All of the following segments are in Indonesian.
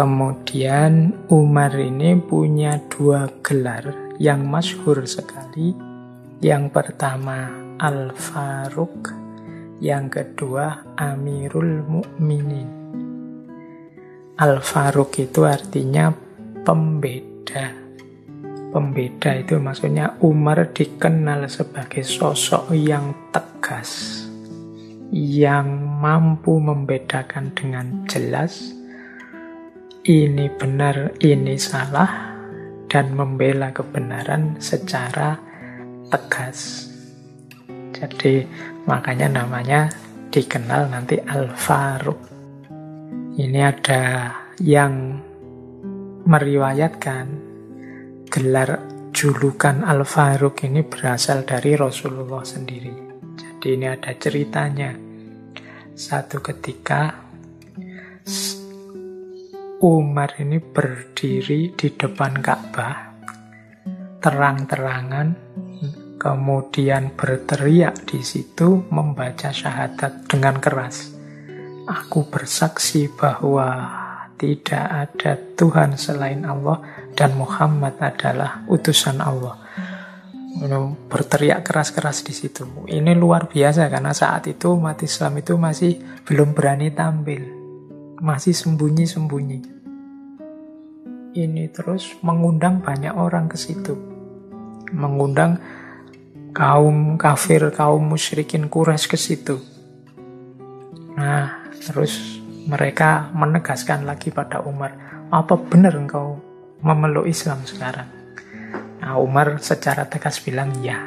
Kemudian Umar ini punya dua gelar yang masyhur sekali. Yang pertama Al-Faruq, yang kedua Amirul Mukminin. Al-Faruq itu artinya pembeda. Pembeda itu maksudnya Umar dikenal sebagai sosok yang tegas, yang mampu membedakan dengan jelas ini benar, ini salah, dan membela kebenaran secara tegas. Jadi makanya namanya dikenal nanti Al-Faruq. Ini ada yang meriwayatkan gelar julukan Al-Faruq ini berasal dari Rasulullah sendiri. Jadi ini ada ceritanya. Satu ketika Umar ini berdiri di depan Ka'bah terang-terangan kemudian berteriak di situ membaca syahadat dengan keras. Aku bersaksi bahwa tidak ada Tuhan selain Allah dan Muhammad adalah utusan Allah. Berteriak keras-keras di situ. Ini luar biasa karena saat itu umat Islam itu masih belum berani tampil masih sembunyi-sembunyi. Ini terus mengundang banyak orang ke situ. Mengundang kaum kafir, kaum musyrikin Quraisy ke situ. Nah, terus mereka menegaskan lagi pada Umar, apa benar engkau memeluk Islam sekarang? Nah, Umar secara tegas bilang, ya,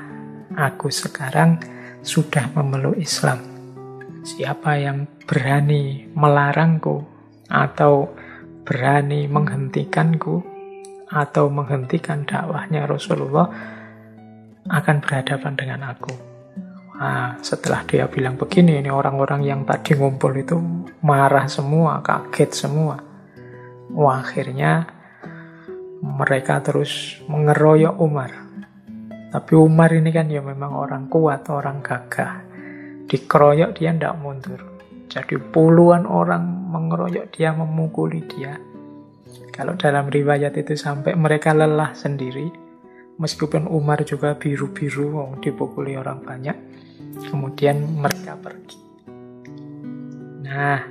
aku sekarang sudah memeluk Islam. Siapa yang berani melarangku atau berani menghentikanku atau menghentikan dakwahnya Rasulullah akan berhadapan dengan aku. Nah, setelah dia bilang begini, ini orang-orang yang tadi ngumpul itu marah semua, kaget semua. Wah, akhirnya mereka terus mengeroyok Umar. Tapi Umar ini kan ya memang orang kuat, orang gagah dikeroyok dia tidak mundur. Jadi puluhan orang mengeroyok dia, memukuli dia. Kalau dalam riwayat itu sampai mereka lelah sendiri, meskipun Umar juga biru-biru, dipukuli orang banyak, kemudian mereka pergi. Nah,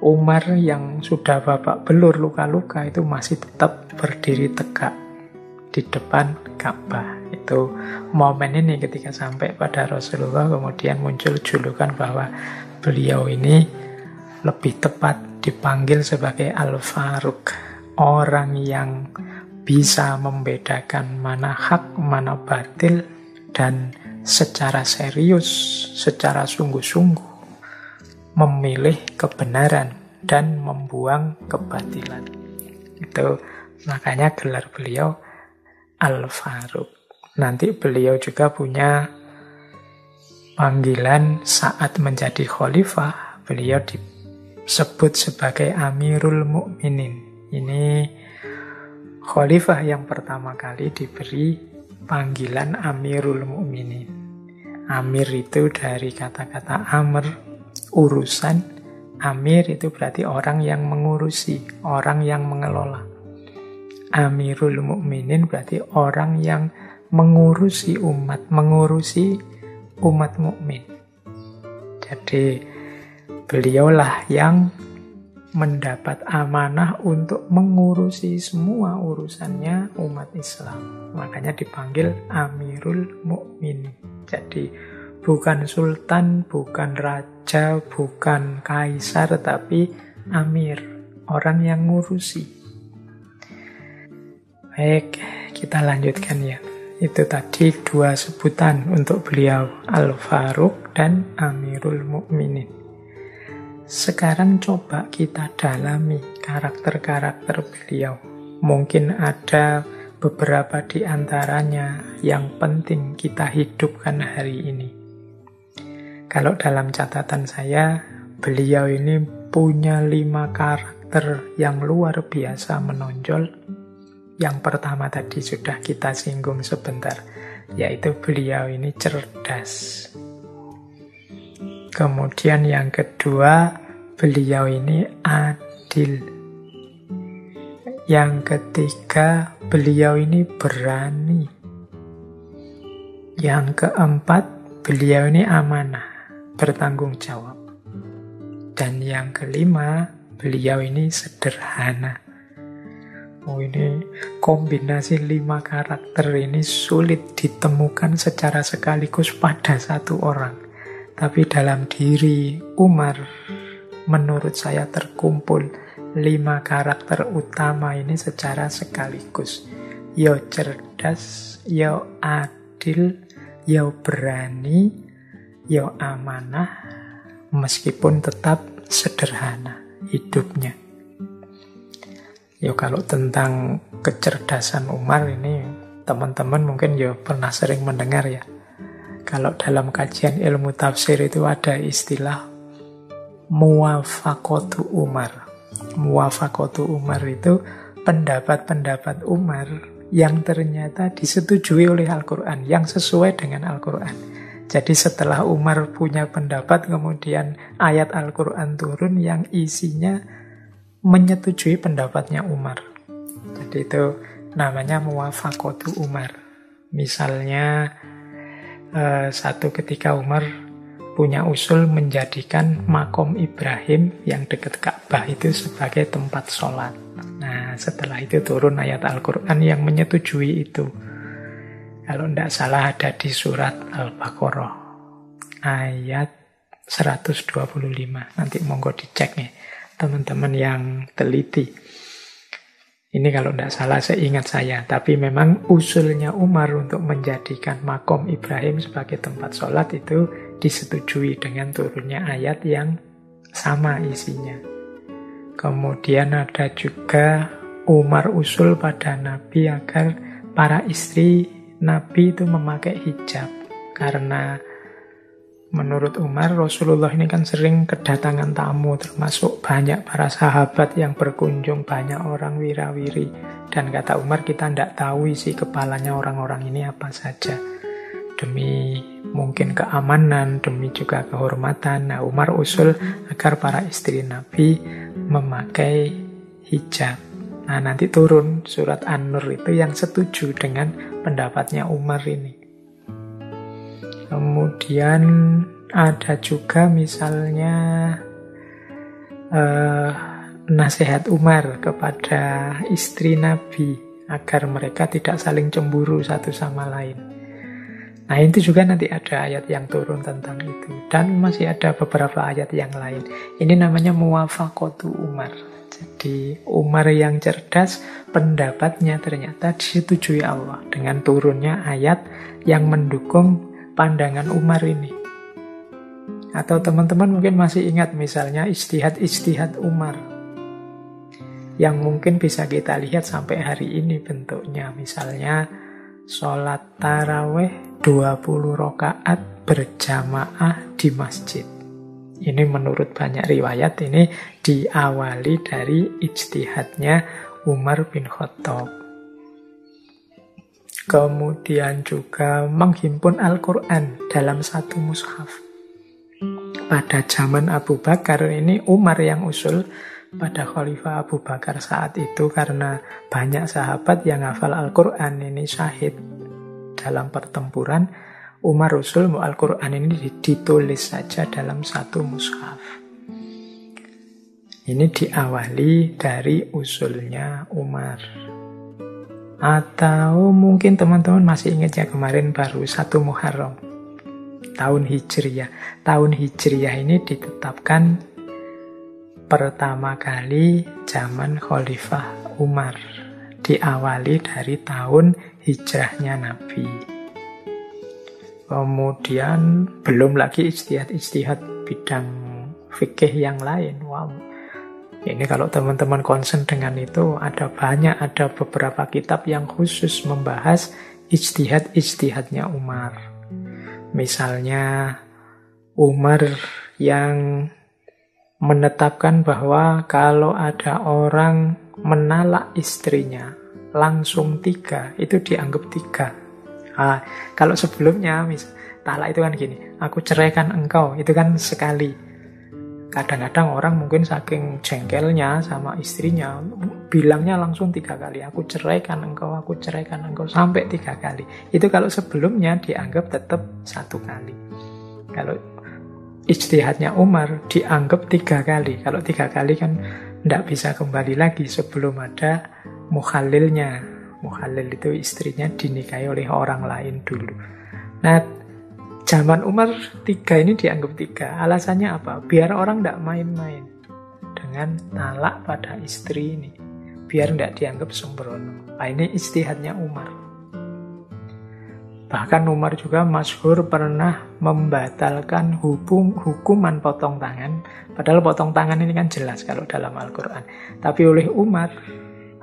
Umar yang sudah babak belur luka-luka itu masih tetap berdiri tegak di depan Ka'bah. Itu momen ini ketika sampai pada Rasulullah kemudian muncul julukan bahwa beliau ini lebih tepat dipanggil sebagai Al-Faruq, orang yang bisa membedakan mana hak, mana batil dan secara serius, secara sungguh-sungguh memilih kebenaran dan membuang kebatilan. Itu makanya gelar beliau Al-Faruq. Nanti beliau juga punya panggilan saat menjadi khalifah. Beliau disebut sebagai Amirul Mukminin. Ini khalifah yang pertama kali diberi panggilan Amirul Mukminin. Amir itu dari kata-kata amr, urusan. Amir itu berarti orang yang mengurusi, orang yang mengelola. Amirul Mukminin berarti orang yang mengurusi umat, mengurusi umat mukmin. Jadi beliaulah yang mendapat amanah untuk mengurusi semua urusannya umat Islam. Makanya dipanggil Amirul Mukmin. Jadi bukan sultan, bukan raja, bukan kaisar, tapi Amir, orang yang ngurusi. Baik, kita lanjutkan ya. Itu tadi dua sebutan untuk beliau, Al-Faruq dan Amirul Mukminin. Sekarang coba kita dalami karakter-karakter beliau. Mungkin ada beberapa di antaranya yang penting kita hidupkan hari ini. Kalau dalam catatan saya, beliau ini punya lima karakter yang luar biasa menonjol yang pertama tadi sudah kita singgung sebentar, yaitu beliau ini cerdas. Kemudian yang kedua, beliau ini adil. Yang ketiga, beliau ini berani. Yang keempat, beliau ini amanah, bertanggung jawab. Dan yang kelima, beliau ini sederhana. Ini kombinasi lima karakter ini sulit ditemukan secara sekaligus pada satu orang. Tapi dalam diri Umar, menurut saya terkumpul lima karakter utama ini secara sekaligus. Yo cerdas, yo adil, yo berani, yo amanah, meskipun tetap sederhana hidupnya. Ya kalau tentang kecerdasan Umar ini teman-teman mungkin ya pernah sering mendengar ya. Kalau dalam kajian ilmu tafsir itu ada istilah muafakotu Umar. Muafakotu Umar itu pendapat-pendapat Umar yang ternyata disetujui oleh Al-Quran, yang sesuai dengan Al-Quran. Jadi setelah Umar punya pendapat, kemudian ayat Al-Quran turun yang isinya menyetujui pendapatnya Umar. Jadi itu namanya muwafakotu Umar. Misalnya eh, satu ketika Umar punya usul menjadikan makom Ibrahim yang dekat Ka'bah itu sebagai tempat sholat. Nah setelah itu turun ayat Al-Quran yang menyetujui itu. Kalau tidak salah ada di surat Al-Baqarah ayat 125. Nanti monggo dicek nih teman-teman yang teliti. Ini kalau tidak salah seingat saya, tapi memang usulnya Umar untuk menjadikan makom Ibrahim sebagai tempat sholat itu disetujui dengan turunnya ayat yang sama isinya. Kemudian ada juga Umar usul pada Nabi agar para istri Nabi itu memakai hijab karena Menurut Umar, Rasulullah ini kan sering kedatangan tamu, termasuk banyak para sahabat yang berkunjung, banyak orang wirawiri. Dan kata Umar, kita tidak tahu isi kepalanya orang-orang ini apa saja. Demi mungkin keamanan, demi juga kehormatan. Nah, Umar usul agar para istri Nabi memakai hijab. Nah, nanti turun surat An-Nur itu yang setuju dengan pendapatnya Umar ini. Kemudian ada juga misalnya uh, nasihat Umar kepada istri Nabi agar mereka tidak saling cemburu satu sama lain. Nah itu juga nanti ada ayat yang turun tentang itu dan masih ada beberapa ayat yang lain. Ini namanya muwafakotu Umar. Jadi Umar yang cerdas pendapatnya ternyata disetujui Allah dengan turunnya ayat yang mendukung pandangan Umar ini. Atau teman-teman mungkin masih ingat misalnya istihad-istihad Umar. Yang mungkin bisa kita lihat sampai hari ini bentuknya. Misalnya sholat taraweh 20 rokaat berjamaah di masjid. Ini menurut banyak riwayat ini diawali dari ijtihadnya Umar bin Khattab. Kemudian juga menghimpun Al-Quran dalam satu mushaf. Pada zaman Abu Bakar ini Umar yang usul pada Khalifah Abu Bakar saat itu karena banyak sahabat yang hafal Al-Quran ini syahid dalam pertempuran. Umar usul Al-Quran ini ditulis saja dalam satu mushaf. Ini diawali dari usulnya Umar. Atau mungkin teman-teman masih ingat ya kemarin baru satu Muharram. Tahun Hijriyah. Tahun Hijriyah ini ditetapkan pertama kali zaman Khalifah Umar. Diawali dari tahun hijrahnya Nabi. Kemudian belum lagi istihad-istihad bidang fikih yang lain. Wow, ini kalau teman-teman concern dengan itu, ada banyak, ada beberapa kitab yang khusus membahas ijtihad-ijtihadnya Umar. Misalnya Umar yang menetapkan bahwa kalau ada orang menalak istrinya langsung tiga, itu dianggap tiga. Nah, kalau sebelumnya, misal, talak itu kan gini, aku ceraikan engkau, itu kan sekali. Kadang-kadang orang mungkin saking jengkelnya sama istrinya, bilangnya langsung tiga kali, aku ceraikan engkau, aku ceraikan engkau, sampai tiga kali. Itu kalau sebelumnya dianggap tetap satu kali. Kalau ijtihadnya Umar dianggap tiga kali. Kalau tiga kali kan tidak bisa kembali lagi sebelum ada mukhalilnya. Mukhalil itu istrinya dinikahi oleh orang lain dulu. Nah, Zaman Umar tiga ini dianggap tiga. Alasannya apa? Biar orang tidak main-main dengan talak pada istri ini. Biar tidak dianggap sembrono. Nah, ini istihadnya Umar. Bahkan Umar juga masyhur pernah membatalkan hukum, hukuman potong tangan. Padahal potong tangan ini kan jelas kalau dalam Al-Quran. Tapi oleh Umar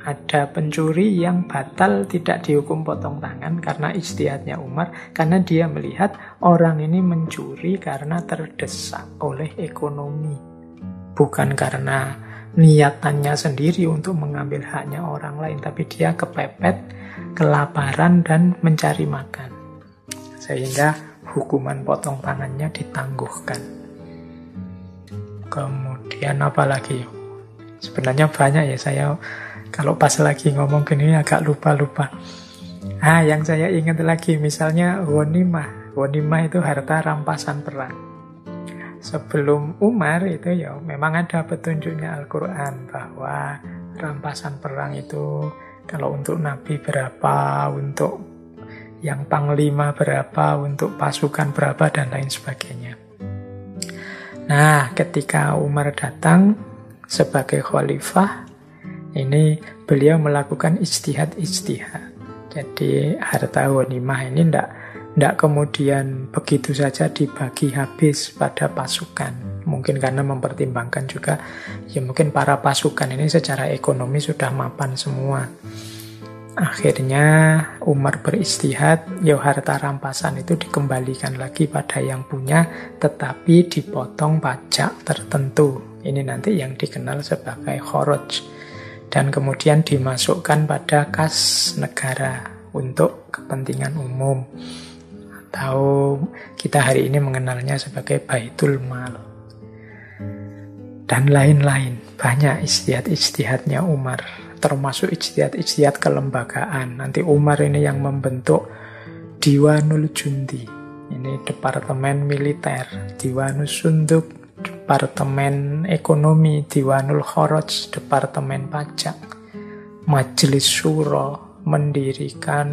ada pencuri yang batal tidak dihukum potong tangan karena istihadnya Umar karena dia melihat orang ini mencuri karena terdesak oleh ekonomi. Bukan karena niatannya sendiri untuk mengambil haknya orang lain tapi dia kepepet kelaparan dan mencari makan. Sehingga hukuman potong tangannya ditangguhkan. Kemudian apa lagi? Sebenarnya banyak ya saya kalau pas lagi ngomong gini agak lupa-lupa. Ah, yang saya ingat lagi misalnya Wonimah. Wonimah itu harta rampasan perang. Sebelum Umar itu ya memang ada petunjuknya Al-Quran bahwa rampasan perang itu kalau untuk Nabi berapa, untuk yang panglima berapa, untuk pasukan berapa, dan lain sebagainya. Nah, ketika Umar datang sebagai khalifah, ini beliau melakukan istihad-istihad. Jadi harta wanimah ini tidak tidak kemudian begitu saja dibagi habis pada pasukan. Mungkin karena mempertimbangkan juga, ya mungkin para pasukan ini secara ekonomi sudah mapan semua. Akhirnya Umar beristihad, ya harta rampasan itu dikembalikan lagi pada yang punya, tetapi dipotong pajak tertentu. Ini nanti yang dikenal sebagai khoroj dan kemudian dimasukkan pada kas negara untuk kepentingan umum. Atau kita hari ini mengenalnya sebagai Baitul Mal. Dan lain-lain banyak istihad-istihadnya Umar termasuk istihad-istihad kelembagaan. Nanti Umar ini yang membentuk Diwanul Jundi. Ini departemen militer Diwanul Sunduk Departemen Ekonomi Diwanul Khoroj, Departemen Pajak, Majelis Suro mendirikan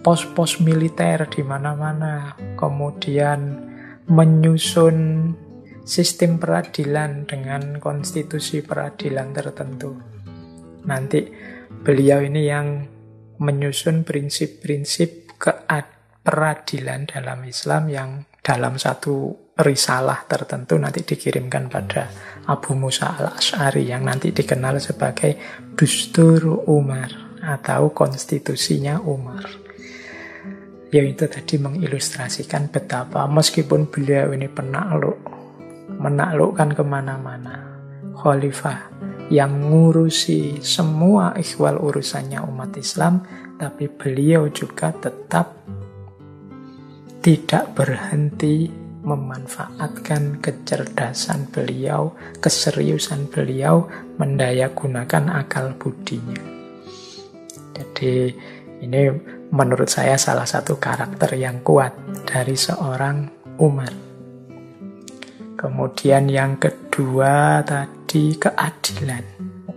pos-pos militer di mana-mana, kemudian menyusun sistem peradilan dengan konstitusi peradilan tertentu. Nanti beliau ini yang menyusun prinsip-prinsip peradilan dalam Islam yang dalam satu risalah tertentu nanti dikirimkan pada Abu Musa al-Ash'ari yang nanti dikenal sebagai Dustur Umar atau konstitusinya Umar. Yaitu tadi mengilustrasikan betapa meskipun beliau ini penakluk, menaklukkan ke mana-mana, khalifah yang ngurusi semua ikhwal urusannya umat Islam, tapi beliau juga tetap tidak berhenti memanfaatkan kecerdasan beliau, keseriusan beliau, mendayagunakan akal budinya. Jadi ini menurut saya salah satu karakter yang kuat dari seorang Umar. Kemudian yang kedua tadi keadilan.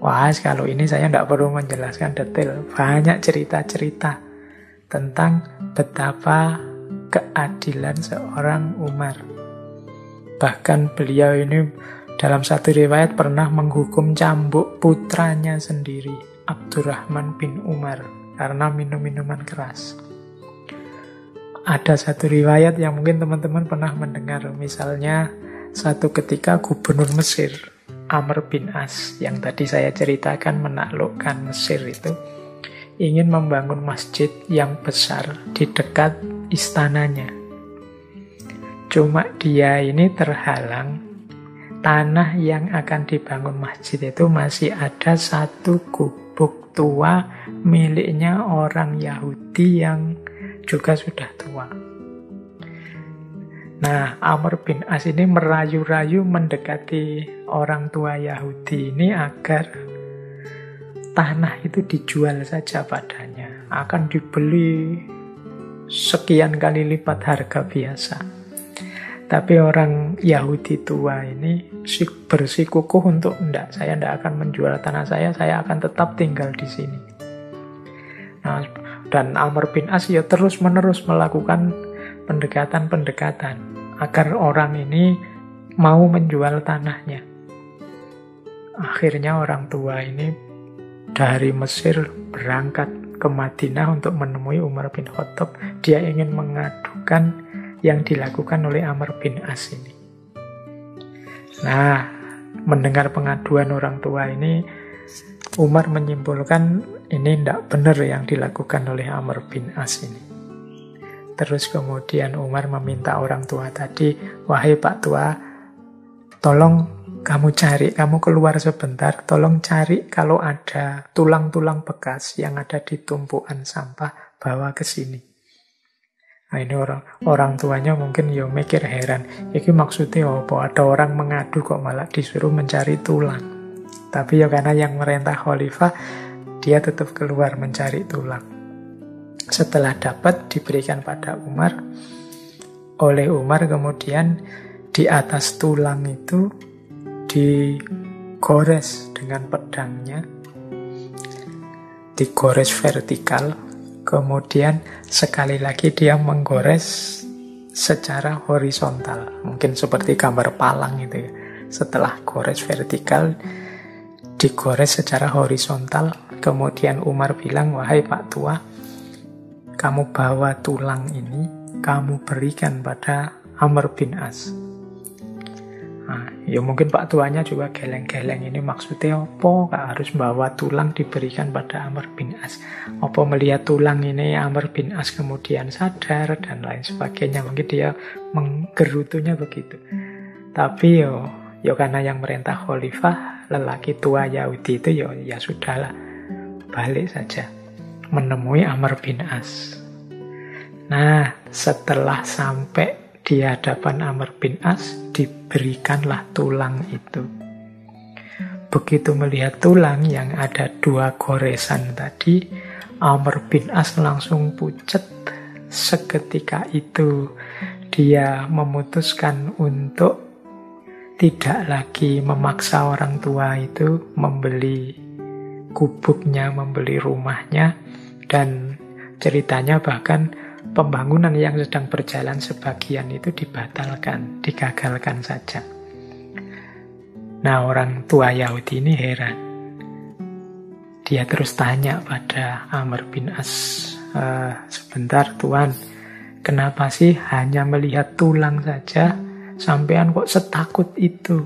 Wah, kalau ini saya tidak perlu menjelaskan detail. Banyak cerita-cerita tentang betapa keadilan seorang Umar. Bahkan beliau ini dalam satu riwayat pernah menghukum cambuk putranya sendiri, Abdurrahman bin Umar, karena minum minuman keras. Ada satu riwayat yang mungkin teman-teman pernah mendengar, misalnya satu ketika gubernur Mesir, Amr bin As, yang tadi saya ceritakan menaklukkan Mesir itu, ingin membangun masjid yang besar di dekat istananya. Cuma dia ini terhalang tanah yang akan dibangun masjid itu masih ada satu gubuk tua miliknya orang Yahudi yang juga sudah tua. Nah, Amr bin As ini merayu-rayu mendekati orang tua Yahudi ini agar tanah itu dijual saja padanya. Akan dibeli sekian kali lipat harga biasa. Tapi orang Yahudi tua ini bersikukuh untuk enggak, saya enggak akan menjual tanah saya, saya akan tetap tinggal di sini. Nah, dan Amr bin As ya terus-menerus melakukan pendekatan-pendekatan agar orang ini mau menjual tanahnya. Akhirnya orang tua ini dari Mesir berangkat ke Madinah untuk menemui Umar bin Khattab. Dia ingin mengadukan yang dilakukan oleh Amr bin As ini. Nah, mendengar pengaduan orang tua ini, Umar menyimpulkan ini tidak benar yang dilakukan oleh Amr bin As ini. Terus kemudian Umar meminta orang tua tadi, wahai Pak Tua, tolong kamu cari, kamu keluar sebentar, tolong cari kalau ada tulang-tulang bekas yang ada di tumpuan sampah, bawa ke sini. Nah ini orang orang tuanya mungkin ya mikir heran, ini maksudnya apa? Ada orang mengadu kok malah disuruh mencari tulang. Tapi ya karena yang merentah khalifah, dia tetap keluar mencari tulang. Setelah dapat diberikan pada Umar, oleh Umar kemudian di atas tulang itu digores dengan pedangnya, digores vertikal, kemudian sekali lagi dia menggores secara horizontal, mungkin seperti gambar palang itu ya. Setelah gores vertikal, digores secara horizontal, kemudian Umar bilang, wahai Pak Tua, kamu bawa tulang ini, kamu berikan pada Amr bin As. Nah, ya mungkin Pak tuanya juga geleng-geleng ini maksudnya apa? Kak harus bawa tulang diberikan pada Amr bin As. Apa melihat tulang ini Amr bin As kemudian sadar dan lain sebagainya. Mungkin dia menggerutunya begitu. Tapi yo, yo karena yang merintah khalifah lelaki tua Yahudi itu yo ya sudahlah balik saja menemui Amr bin As. Nah, setelah sampai di hadapan Amr bin As, diberikanlah tulang itu. Begitu melihat tulang yang ada dua goresan tadi, Amr bin As langsung pucat. Seketika itu dia memutuskan untuk tidak lagi memaksa orang tua itu membeli gubuknya, membeli rumahnya, dan ceritanya bahkan pembangunan yang sedang berjalan sebagian itu dibatalkan, digagalkan saja. Nah orang tua Yahudi ini heran. Dia terus tanya pada Amr bin As, e, sebentar Tuan, kenapa sih hanya melihat tulang saja, sampean kok setakut itu?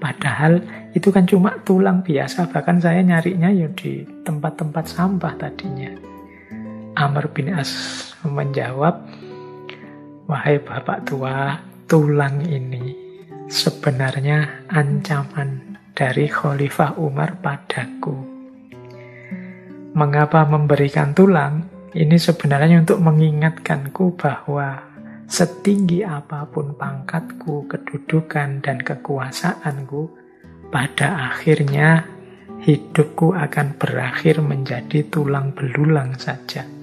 Padahal itu kan cuma tulang biasa, bahkan saya nyarinya ya di tempat-tempat sampah tadinya. Amr bin As menjawab, Wahai bapak tua, tulang ini sebenarnya ancaman dari Khalifah Umar padaku. Mengapa memberikan tulang? Ini sebenarnya untuk mengingatkanku bahwa setinggi apa pun pangkatku, kedudukan, dan kekuasaanku, pada akhirnya hidupku akan berakhir menjadi tulang belulang saja.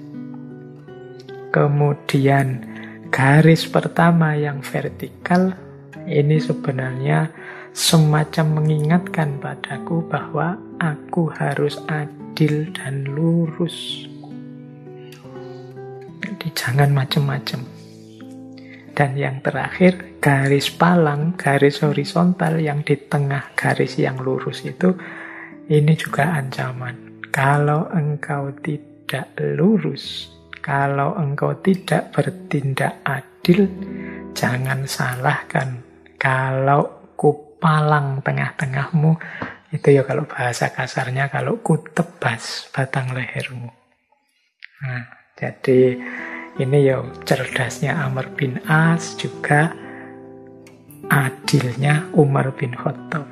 Kemudian garis pertama yang vertikal ini sebenarnya semacam mengingatkan padaku bahwa aku harus adil dan lurus. Jadi jangan macam-macam. Dan yang terakhir, garis palang, garis horizontal yang di tengah garis yang lurus itu, ini juga ancaman. Kalau engkau tidak lurus, kalau engkau tidak bertindak adil, jangan salahkan. Kalau kupalang tengah-tengahmu, itu ya kalau bahasa kasarnya, kalau ku tebas batang lehermu. Nah, jadi ini ya cerdasnya Amr bin As juga adilnya Umar bin Khattab.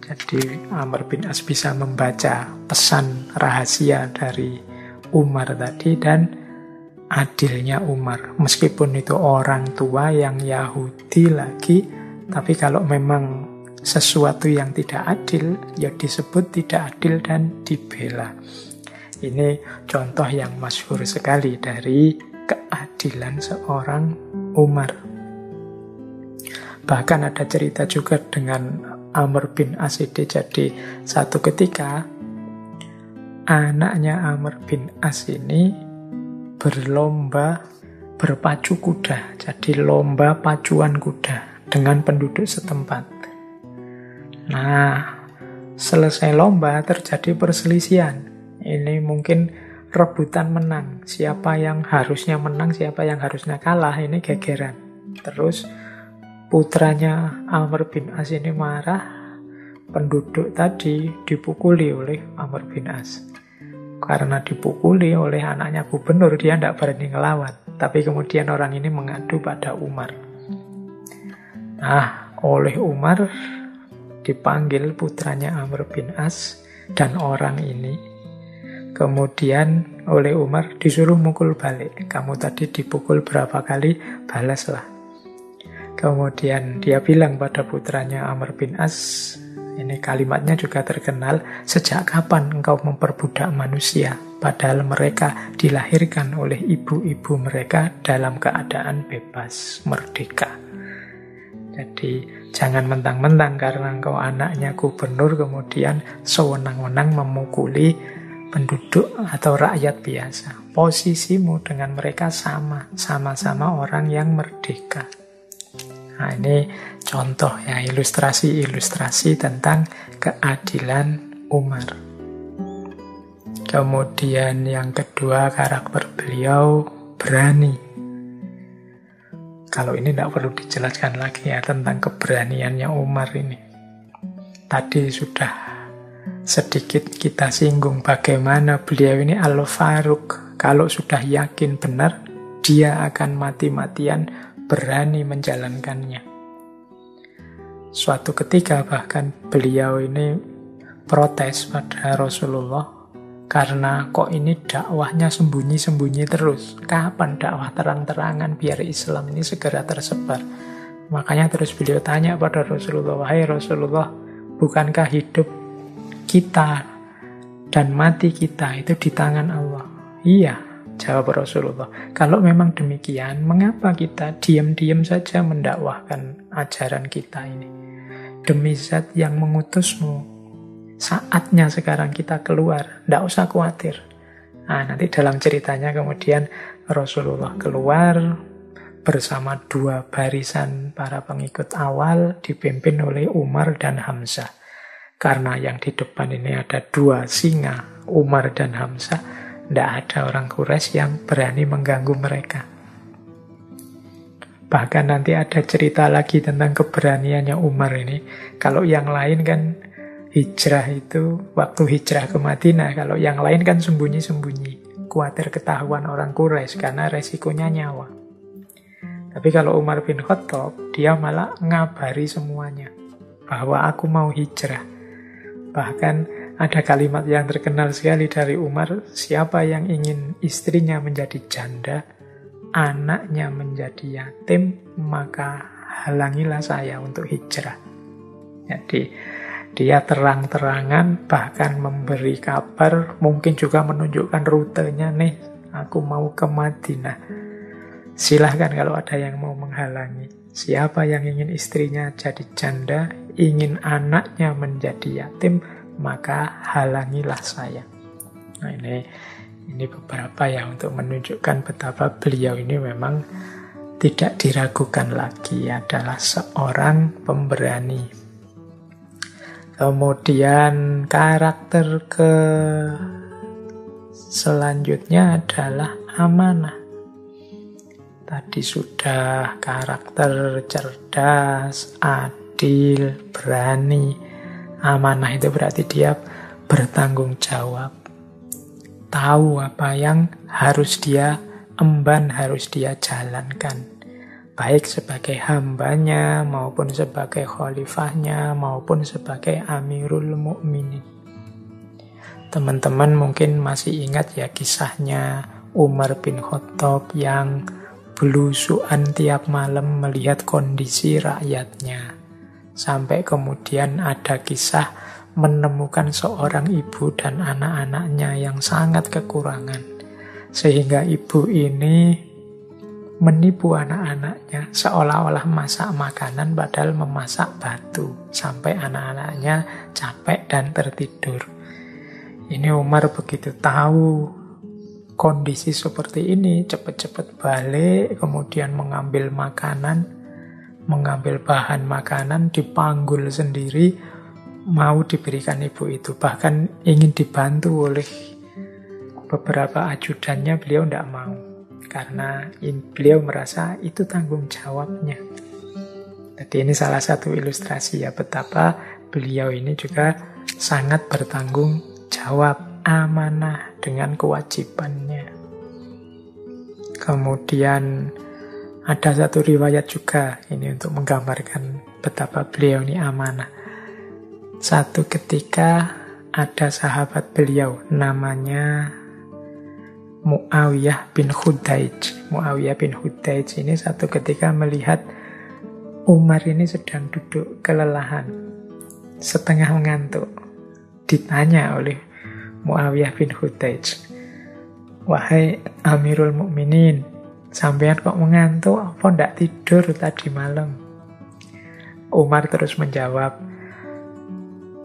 Jadi Amr bin As bisa membaca pesan rahasia dari Umar tadi dan adilnya Umar. Meskipun itu orang tua yang Yahudi lagi, tapi kalau memang sesuatu yang tidak adil, ya disebut tidak adil dan dibela. Ini contoh yang masyhur sekali dari keadilan seorang Umar. Bahkan ada cerita juga dengan Amr bin Asidi. Jadi satu ketika anaknya Amr bin As ini berlomba berpacu kuda. Jadi lomba pacuan kuda dengan penduduk setempat. Nah, selesai lomba terjadi perselisihan. Ini mungkin rebutan menang. Siapa yang harusnya menang, siapa yang harusnya kalah, ini gegeran. Terus putranya Amr bin As ini marah, penduduk tadi dipukuli oleh Amr bin As. Karena dipukuli oleh anaknya gubernur, dia tidak berani ngelawan. Tapi kemudian orang ini mengadu pada Umar. Nah, oleh Umar dipanggil putranya Amr bin As dan orang ini. Kemudian oleh Umar disuruh mukul balik. Kamu tadi dipukul berapa kali, balaslah. Kemudian dia bilang pada putranya Amr bin As, ini kalimatnya juga terkenal. Sejak kapan engkau memperbudak manusia? Padahal mereka dilahirkan oleh ibu-ibu mereka dalam keadaan bebas, merdeka. Jadi jangan mentang-mentang karena engkau anaknya gubernur kemudian sewenang-wenang memukuli penduduk atau rakyat biasa. Posisimu dengan mereka sama, sama-sama orang yang merdeka. Nah ini contoh ya ilustrasi-ilustrasi tentang keadilan Umar. Kemudian yang kedua karakter beliau berani. Kalau ini tidak perlu dijelaskan lagi ya tentang keberaniannya Umar ini. Tadi sudah sedikit kita singgung bagaimana beliau ini Al-Faruq. Kalau sudah yakin benar, dia akan mati-matian berani menjalankannya. Suatu ketika bahkan beliau ini protes pada Rasulullah karena kok ini dakwahnya sembunyi-sembunyi terus. Kapan dakwah terang-terangan biar Islam ini segera tersebar? Makanya terus beliau tanya pada Rasulullah, "Wahai Rasulullah, bukankah hidup kita dan mati kita itu di tangan Allah?" Iya, Jawab Rasulullah, kalau memang demikian, mengapa kita diam-diam saja mendakwahkan ajaran kita ini? Demi zat yang mengutusmu, saatnya sekarang kita keluar, tidak usah khawatir. Nah, nanti dalam ceritanya kemudian Rasulullah keluar bersama dua barisan para pengikut awal dipimpin oleh Umar dan Hamzah. Karena yang di depan ini ada dua singa, Umar dan Hamzah, tidak ada orang Quraisy yang berani mengganggu mereka. Bahkan nanti ada cerita lagi tentang keberaniannya Umar ini. Kalau yang lain kan hijrah itu waktu hijrah ke Madinah. Kalau yang lain kan sembunyi-sembunyi. Kuatir ketahuan orang Quraisy karena resikonya nyawa. Tapi kalau Umar bin Khattab, dia malah ngabari semuanya. Bahwa aku mau hijrah. Bahkan ada kalimat yang terkenal sekali dari Umar, siapa yang ingin istrinya menjadi janda, anaknya menjadi yatim, maka halangilah saya untuk hijrah. Jadi dia terang-terangan bahkan memberi kabar, mungkin juga menunjukkan rutenya nih, aku mau ke Madinah. Silahkan kalau ada yang mau menghalangi. Siapa yang ingin istrinya jadi janda, ingin anaknya menjadi yatim, maka halangilah saya. Nah ini ini beberapa ya untuk menunjukkan betapa beliau ini memang tidak diragukan lagi adalah seorang pemberani. Kemudian karakter ke selanjutnya adalah amanah. Tadi sudah karakter cerdas, adil, berani. Amanah itu berarti dia bertanggung jawab. Tahu apa yang harus dia emban, harus dia jalankan. Baik sebagai hambanya, maupun sebagai khalifahnya, maupun sebagai amirul mukminin. Teman-teman mungkin masih ingat ya kisahnya Umar bin Khattab yang belusuan tiap malam melihat kondisi rakyatnya. Sampai kemudian ada kisah menemukan seorang ibu dan anak-anaknya yang sangat kekurangan. Sehingga ibu ini menipu anak-anaknya seolah-olah masak makanan padahal memasak batu sampai anak-anaknya capek dan tertidur. Ini Umar begitu tahu kondisi seperti ini, cepat-cepat balik, kemudian mengambil makanan, mengambil bahan makanan, dipanggul sendiri, mau diberikan ibu itu. Bahkan ingin dibantu oleh beberapa ajudannya, beliau tidak mau. Karena beliau merasa itu tanggung jawabnya. Jadi ini salah satu ilustrasi ya betapa beliau ini juga sangat bertanggung jawab amanah dengan kewajibannya. Kemudian ada satu riwayat juga ini untuk menggambarkan betapa beliau ini amanah. Satu ketika ada sahabat beliau namanya Muawiyah bin Hudaij. Muawiyah bin Hudaij ini satu ketika melihat Umar ini sedang duduk kelelahan, setengah mengantuk. Ditanya oleh Muawiyah bin Hudaij. Wahai Amirul Mukminin, sampean kok mengantuk apa ndak tidur tadi malam? Umar terus menjawab,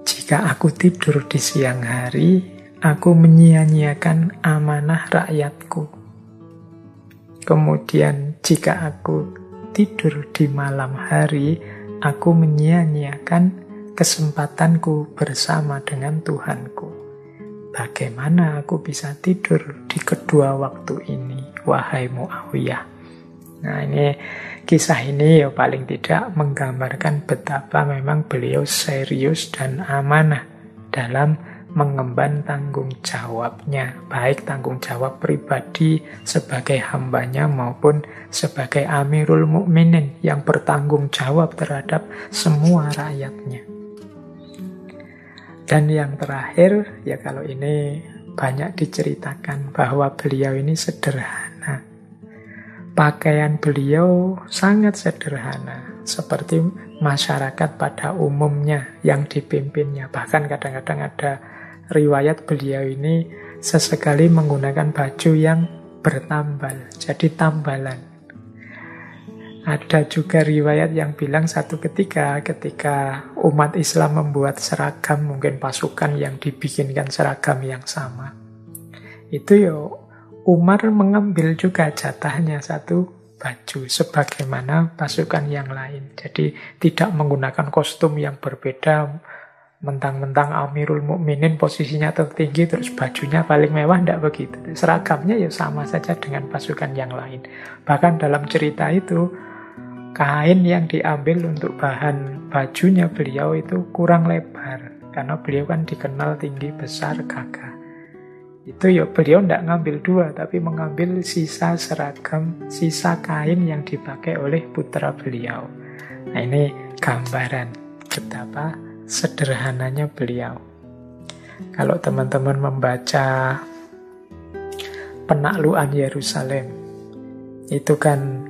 jika aku tidur di siang hari, aku menyia-nyiakan amanah rakyatku. Kemudian jika aku tidur di malam hari, aku menyia-nyiakan kesempatanku bersama dengan Tuhanku. Bagaimana aku bisa tidur di kedua waktu ini, wahai Muawiyah? Nah ini kisah ini ya paling tidak menggambarkan betapa memang beliau serius dan amanah dalam mengemban tanggung jawabnya, baik tanggung jawab pribadi sebagai hambanya maupun sebagai Amirul Mukminin yang bertanggung jawab terhadap semua rakyatnya. Dan yang terakhir, ya kalau ini banyak diceritakan bahwa beliau ini sederhana. Pakaian beliau sangat sederhana, seperti masyarakat pada umumnya yang dipimpinnya. Bahkan kadang-kadang ada riwayat beliau ini sesekali menggunakan baju yang bertambal, jadi tambalan. Ada juga riwayat yang bilang satu ketika ketika umat Islam membuat seragam mungkin pasukan yang dibikinkan seragam yang sama. Itu yo Umar mengambil juga jatahnya satu baju sebagaimana pasukan yang lain. Jadi tidak menggunakan kostum yang berbeda mentang-mentang Amirul Mukminin posisinya tertinggi terus bajunya paling mewah tidak begitu. Seragamnya ya sama saja dengan pasukan yang lain. Bahkan dalam cerita itu kain yang diambil untuk bahan bajunya beliau itu kurang lebar karena beliau kan dikenal tinggi besar gagah itu ya beliau tidak ngambil dua tapi mengambil sisa seragam sisa kain yang dipakai oleh putra beliau. Nah ini gambaran betapa sederhananya beliau. Kalau teman-teman membaca penaklukan Yerusalem itu kan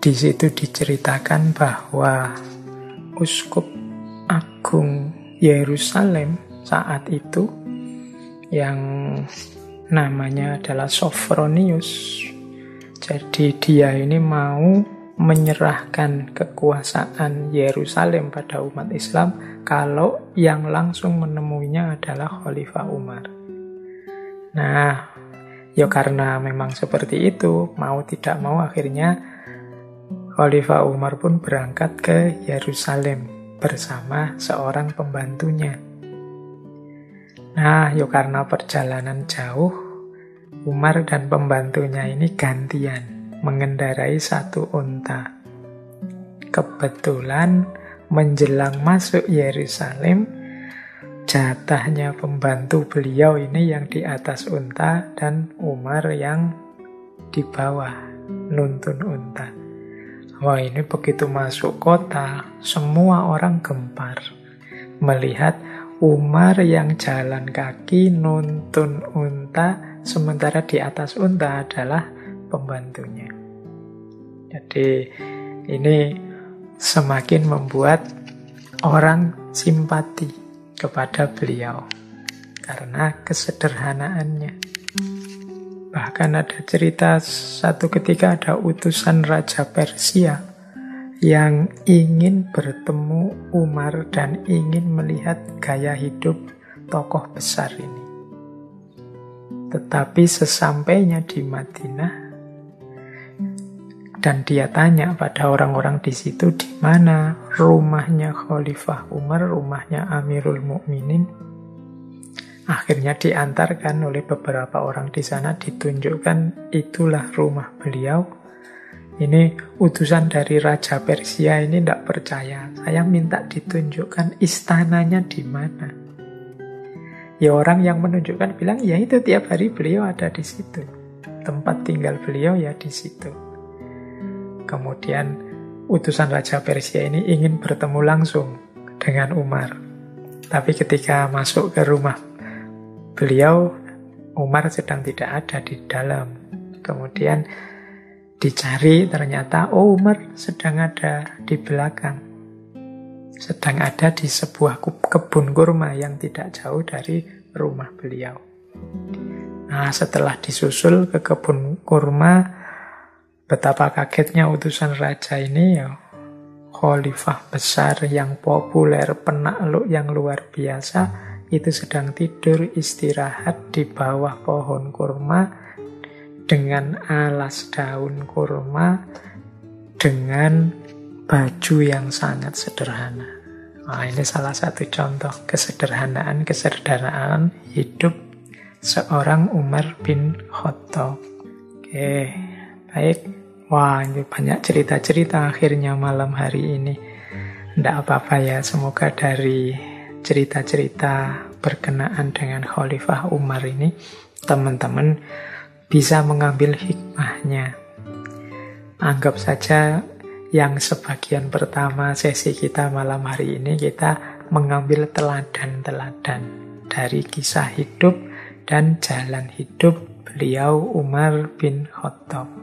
di situ diceritakan bahwa Uskup Agung Yerusalem saat itu yang namanya adalah Sophronius. Jadi dia ini mau menyerahkan kekuasaan Yerusalem pada umat Islam kalau yang langsung menemuinya adalah Khalifah Umar. Nah, ya karena memang seperti itu, mau tidak mau akhirnya Khalifah Umar pun berangkat ke Yerusalem bersama seorang pembantunya. Nah, yuk karena perjalanan jauh, Umar dan pembantunya ini gantian mengendarai satu unta. Kebetulan menjelang masuk Yerusalem, jatahnya pembantu beliau ini yang di atas unta dan Umar yang di bawah nuntun unta. Wah ini begitu masuk kota, semua orang gempar. Melihat Umar yang jalan kaki nuntun unta sementara di atas unta adalah pembantunya. Jadi ini semakin membuat orang simpati kepada beliau karena kesederhanaannya. Bahkan ada cerita satu ketika ada utusan Raja Persia yang ingin bertemu Umar dan ingin melihat gaya hidup tokoh besar ini. Tetapi sesampainya di Madinah, dan dia tanya pada orang-orang di situ di mana rumahnya Khalifah Umar, rumahnya Amirul Mukminin. Akhirnya diantarkan oleh beberapa orang di sana ditunjukkan itulah rumah beliau. Ini utusan dari Raja Persia ini tidak percaya. Saya minta ditunjukkan istananya di mana. Ya orang yang menunjukkan bilang ya itu tiap hari beliau ada di situ. Tempat tinggal beliau ya di situ. Kemudian utusan Raja Persia ini ingin bertemu langsung dengan Umar. Tapi ketika masuk ke rumah beliau, Umar sedang tidak ada di dalam. Kemudian dicari ternyata oh Umar sedang ada di belakang. Sedang ada di sebuah kebun kurma yang tidak jauh dari rumah beliau. Nah, setelah disusul ke kebun kurma, Betapa kagetnya utusan raja ini ya khalifah besar yang populer, penakluk yang luar biasa itu sedang tidur istirahat di bawah pohon kurma dengan alas daun kurma dengan baju yang sangat sederhana. Nah, ini salah satu contoh kesederhanaan kesederhanaan hidup seorang Umar bin Khattab. Oke, baik. Wah, ini banyak cerita-cerita akhirnya malam hari ini. Tidak apa-apa ya, semoga dari cerita-cerita berkenaan dengan Khalifah Umar ini, teman-teman bisa mengambil hikmahnya. Anggap saja yang sebagian pertama sesi kita malam hari ini kita mengambil teladan-teladan dari kisah hidup dan jalan hidup beliau Umar bin Khattab.